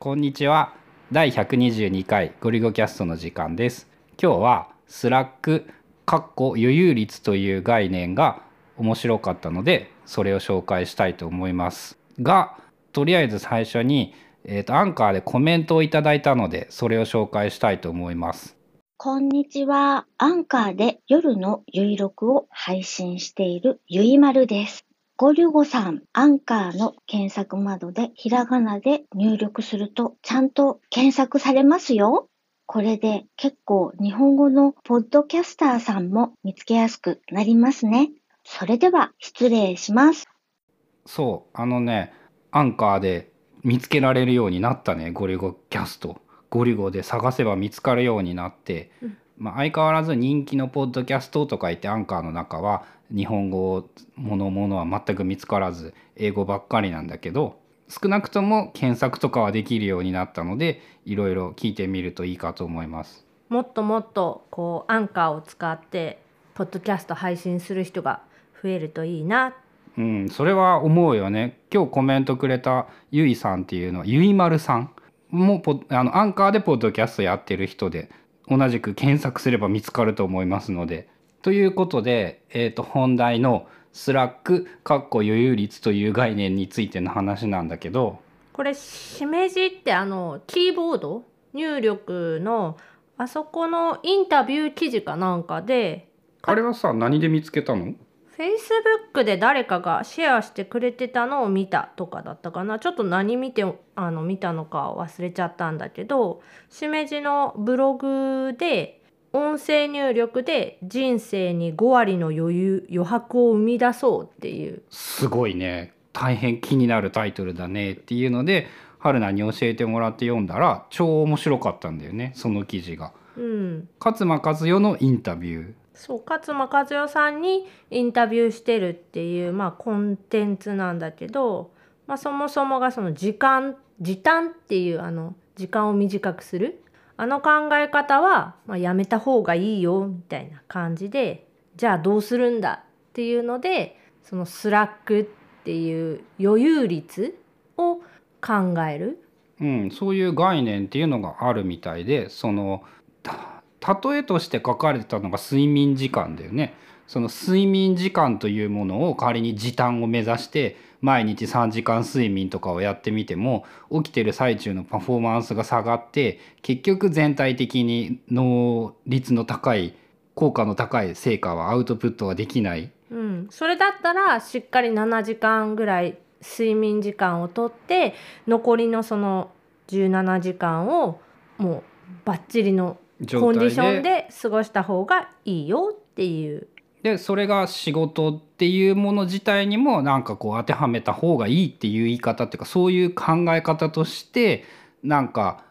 こんにちは第122回ごりゅごキャストの時間です今日はスラックかっこ余裕率という概念が面白かったのでそれを紹介したいと思いますがとりあえず最初に、えーと、アンカーでコメントをいただいたのでそれを紹介したいと思いますこんにちは。アンカーで夜のゆいろくを配信しているゆいまるです。ゴリュゴさん、アンカーの検索窓でひらがなで入力するとちゃんと検索されますよ。これで結構日本語のポッドキャスターさんも見つけやすくなりますね。それでは失礼します。そう、あのね、アンカーで見つけられるようになったね、ゴリゴキャスト。ゴリゴで探せば見つかるようになって、うんまあ、相変わらず人気のポッドキャストとか言ってアンカーの中は日本語ものものは全く見つからず英語ばっかりなんだけど少なくとも検索とかはできるようになったのでいろいろ聞いてみるといいかと思います。もっともっとこうアンカーを使ってポッドキャスト配信する人が増えるといいな。うん、それは思うよね。今日コメントくれたゆいさんっていうのはゆいまるさんもポあのアンカーでポッドキャストやってる人で同じく検索すれば見つかると思いますので。ということで、えー、と本題のスラックかっこ余裕率という概念についての話なんだけど。これ Simeji ってあのキーボード？入力のあそこのインタビュー記事かなんかであれはさ何で見つけたの？Facebook で誰かがシェアしてくれてたのを見たとかだったかな。ちょっと何見てあの見たのか忘れちゃったんだけどしめじのブログで音声入力で人生に5割の余裕余白を生み出そうっていう。すごいね。大変気になるタイトルだねっていうので春菜に教えてもらって読んだら超面白かったんだよねその記事が。うん、勝間和代のインタビューそう勝間和代さんにインタビューしてるっていう、まあ、コンテンツなんだけど、まあ、そもそもがその時間時短っていうあの時間を短くする。あの考え方は、まあ、やめた方がいいよみたいな感じでじゃあどうするんだっていうのでそのスラックっていう余裕率を考える、うん、そういう概念っていうのがあるみたいでその例えとして書かれてたのが睡眠時間だよね。その睡眠時間というものを仮に時短を目指して毎日3時間睡眠とかをやってみても起きてる最中のパフォーマンスが下がって結局全体的に能率の高い効果の高い成果はアウトプットはできない。うん、それだったらしっかり7時間ぐらい睡眠時間をとって残りのその17時間をもうバッチリのコンディションで過ごした方がいいよっていう。でそれが仕事っていうもの自体にもなんかこう当てはめた方がいいっていう言い方っていうかそういう考え方としてなんか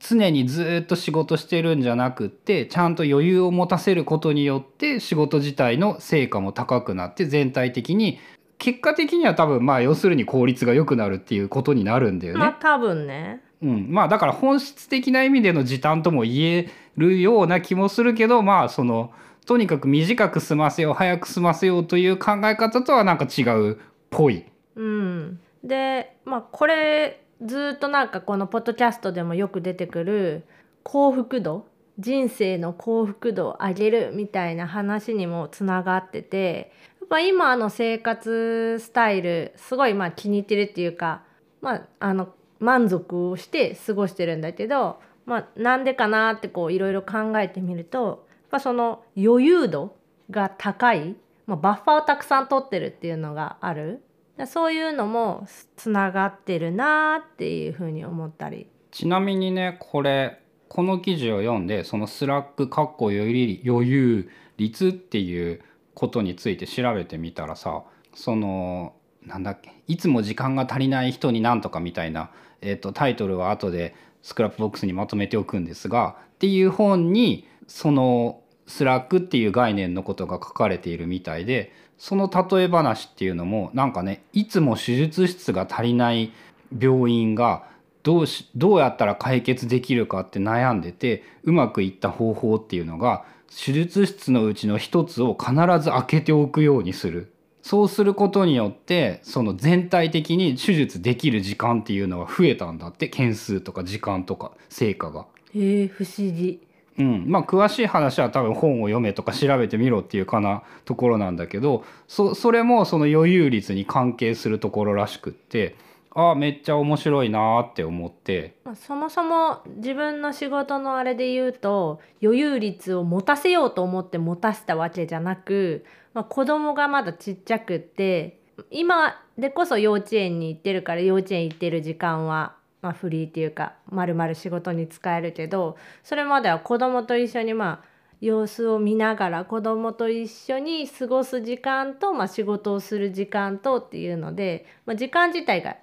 常にずっと仕事してるんじゃなくってちゃんと余裕を持たせることによって仕事自体の成果も高くなって全体的に結果的には多分まあ要するに効率が良くなるっていうことになるんだよね。まあ、多分ね。うん、まあだから本質的な意味での時短とも言えるような気もするけどまあそのとにかく短く済ませよう早く済ませようという考え方とはなんか違うっぽい。うん、でまあこれずっとなんかこのポッドキャストでもよく出てくる幸福度？人生の幸福度を上げるみたいな話にもつながっててやっぱ今の生活スタイルすごいまあ気に入ってるっていうかまああの満足をして過ごしてるんだけど、まあ、なんでかなってこういろいろ考えてみるとやその余裕度が高い、まあ、バッファーをたくさん取ってるっていうのがある。そういうのもつながってるなっていうふうに思ったり。ちなみにねこれこの記事を読んでそのスラックかっこより余裕率っていうことについて調べてみたらさそのなんだっけいつも時間が足りない人になんとかみたいな、えーと、タイトルは後で Scrapbox にまとめておくんですがっていう本にそのスラックっていう概念のことが書かれているみたいでその例え話っていうのもなんかねいつも手術室が足りない病院がどうしどうやったら解決できるかって悩んでてうまくいった方法っていうのが手術室のうちの一つを必ず空けておくようにする。そうすることによってその全体的に手術できる時間っていうのが増えたんだって件数とか時間とか成果が。へえ不思議うん、まあ詳しい話は多分本を読めとか調べてみろっていうかなところなんだけどそそれもその余裕率に関係するところらしくってあめっちゃ面白いなって思って。ま、そもそも自分の仕事のあれで言うと余裕率を持たせようと思って持たせたわけじゃなく、まあ、子供がまだちっちゃくって今でこそ幼稚園に行ってるから幼稚園行ってる時間は、まあ、フリーっていうかまるまる仕事に使えるけどそれまでは子供と一緒にまあ様子を見ながら子供と一緒に過ごす時間と、まあ、仕事をする時間とっていうので、まあ、時間自体が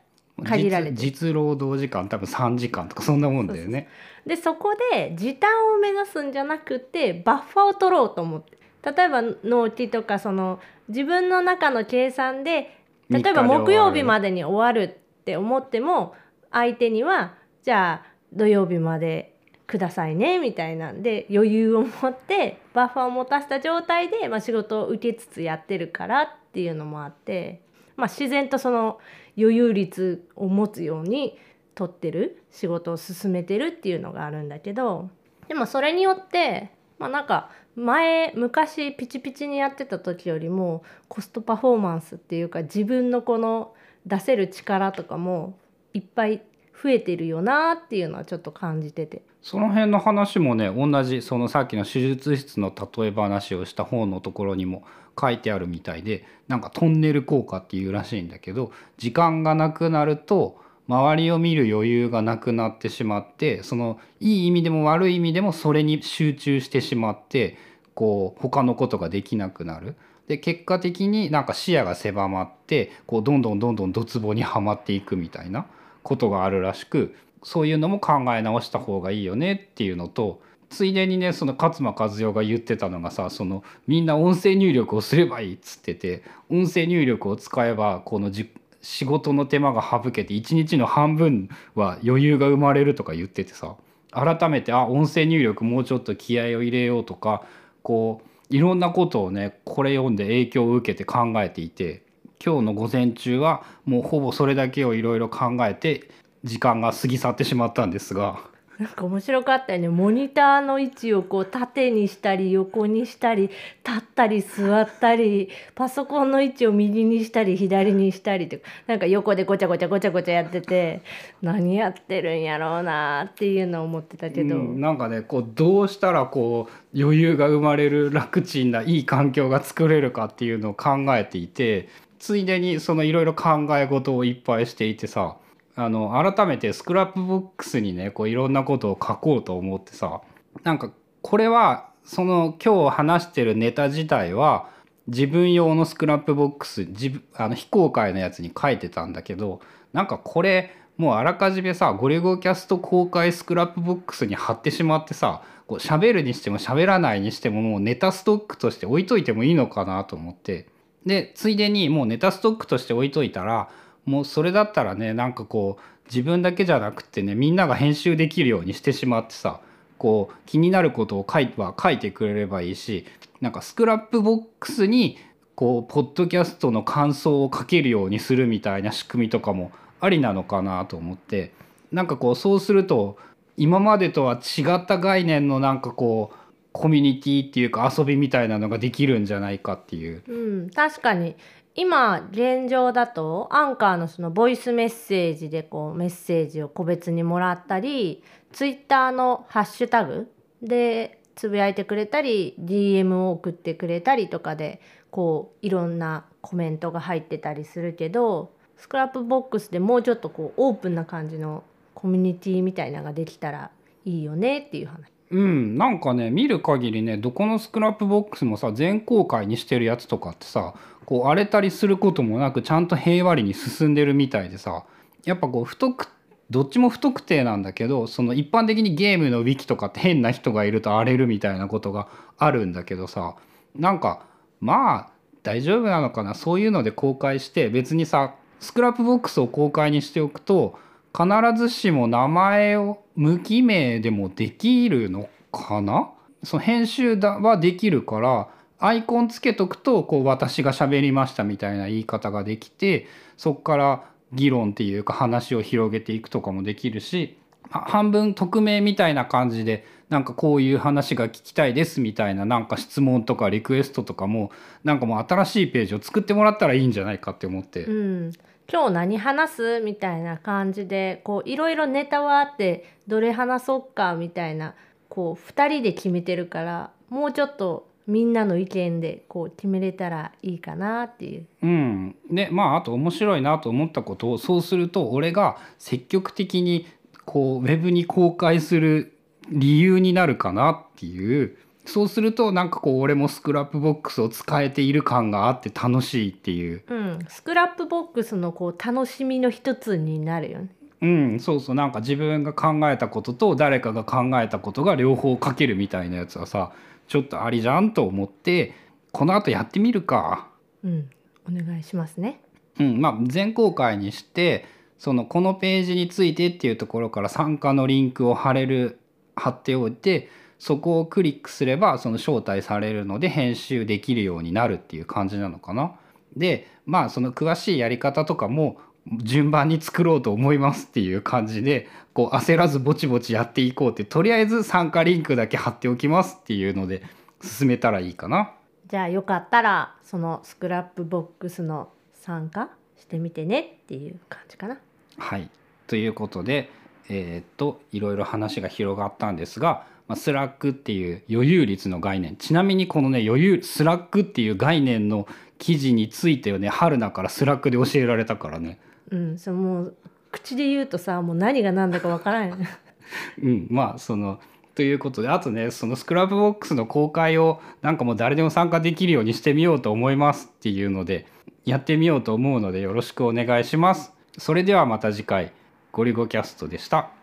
限られて。る実実労働時間多分3時間とかそんなもんだよね。でそこで時短を目指すんじゃなくてバッファーを取ろうと思って。例えば納期とかその自分の中の計算で例えば木曜日までに終わるって思っても相手にはじゃあ土曜日までくださいねみたいなんで余裕を持ってバッファーを持たせた状態で、まあ、仕事を受けつつやってるからっていうのもあって、まあ、自然とその余裕率を持つように取ってる仕事を進めてるっていうのがあるんだけどでもそれによってまあなんか前昔ピチピチにやってた時よりもコストパフォーマンスっていうか自分のこの出せる力とかもいっぱい増えてるよなっていうのはちょっと感じてて。その辺の話もね同じそのさっきの手術室の例え話をした本のところにも書いてあるみたいでなんかトンネル効果っていうらしいんだけど時間がなくなると周りを見る余裕がなくなってしまってそのいい意味でも悪い意味でもそれに集中してしまってこう他のことができなくなる。で結果的になんか視野が狭まってこうどんどんどんどんドツボにはまっていくみたいなことがあるらしくそういうのも考え直した方がいいよねっていうのとついでにねその勝間和代が言ってたのがさそのみんな音声入力をすればいいっつってて音声入力を使えばこのじ仕事の手間が省けて1日の半分は余裕が生まれるとか言っててさ改めてあ音声入力もうちょっと気合を入れようとかこういろんなことをねこれ読んで影響を受けて考えていて今日の午前中はもうほぼそれだけをいろいろ考えて時間が過ぎ去ってしまったんですが。なんか面白かったよね。モニターの位置をこう縦にしたり横にしたり立ったり座ったりパソコンの位置を右にしたり左にしたりとかなんか横でごちゃごちゃごちゃごちゃやってて何やってるんやろうなっていうのを思ってたけど、うんなんかねこうどうしたらこう余裕が生まれる楽ちんないい環境が作れるかっていうのを考えていてついでにそのいろいろ考え事をいっぱいしていてさあの改めて Scrapbox にねこういろんなことを書こうと思ってさなんかこれはその今日話してるネタ自体は自分用の Scrapbox 自あの非公開のやつに書いてたんだけどなんかこれもうあらかじめさごりゅごキャスト公開 Scrapbox に貼ってしまってさこう喋るにしても喋らないにしてももうネタストックとして置いといてもいいのかなと思って。でついでにもうネタストックとして置いといたらもうそれだったらねなんかこう自分だけじゃなくてねみんなが編集できるようにしてしまってさこう気になることを書いは書いてくれればいいしなんか Scrapbox にこうポッドキャストの感想を書けるようにするみたいな仕組みとかもありなのかなと思ってなんかこうそうすると今までとは違った概念のなんかこうコミュニティっていうか遊びみたいなのができるんじゃないかっていう。うん、確かに今現状だとアンカーのそのボイスメッセージでこうメッセージを個別にもらったりツイッターのハッシュタグでつぶやいてくれたり DM を送ってくれたりとかでこういろんなコメントが入ってたりするけど Scrapbox でもうちょっとこうオープンな感じのコミュニティみたいなのができたらいいよねっていう話。うん、なんかね見る限りねどこの Scrapbox もさ全公開にしてるやつとかってさこう荒れたりすることもなくちゃんと平和裏に進んでるみたいでさやっぱこう不特どっちも不特定なんだけどその一般的にゲームのウィキとかって変な人がいると荒れるみたいなことがあるんだけどさなんかまあ大丈夫なのかな？そういうので公開して別にさ Scrapbox を公開にしておくと必ずしも名前を無記名でもできるのかな？その編集だはできるからアイコンつけとくとこう私が喋りましたみたいな言い方ができてそこから議論っていうか話を広げていくとかもできるし半分匿名みたいな感じでなんかこういう話が聞きたいですみたいななんか質問とかリクエストとかもなんかもう新しいページを作ってもらったらいいんじゃないかって思って。うん、今日何話すみたいな感じでこういろいろネタはあってどれ話そうかみたいなこう2人で決めてるからもうちょっとみんなの意見でこう決めれたらいいかなっていう。うん、でまああと面白いなと思ったことをそうすると俺が積極的にこうウェブに公開する理由になるかなっていうそうするとなんかこう俺も Scrapbox を使えている感があって楽しいっていううん、 Scrapbox のこう楽しみの一つになるよね。うんそうそうなんか自分が考えたことと誰かが考えたことが両方書けるみたいなやつはさちょっとありじゃんと思ってこの後やってみるか。うん、お願いしますね。うんまあ、全公開にしてそのこのページについてっていうところから参加のリンクを貼れる貼っておいてそこをクリックすればその招待されるので編集できるようになるっていう感じなのかな。でまあその詳しいやり方とかも順番に作ろうと思いますっていう感じでこう焦らずぼちぼちやっていこうってとりあえず参加リンクだけ貼っておきますっていうので進めたらいいかな。じゃあよかったらその Scrapbox の参加してみてねっていう感じかな。はい、ということで、えーっといろいろ話が広がったんですが、まあ、スラックっていう余裕率の概念ちなみにこのね余裕スラックっていう概念の記事についてはね春菜から Slack で教えられたからね、うん、そのもう口で言うとさもう何が何だかわからんよね。うん、まあそのということであとねその Scrapbox の公開をなんかもう誰でも参加できるようにしてみようと思いますっていうのでやってみようと思うのでよろしくお願いします。それではまた次回ごりゅごキャストでした。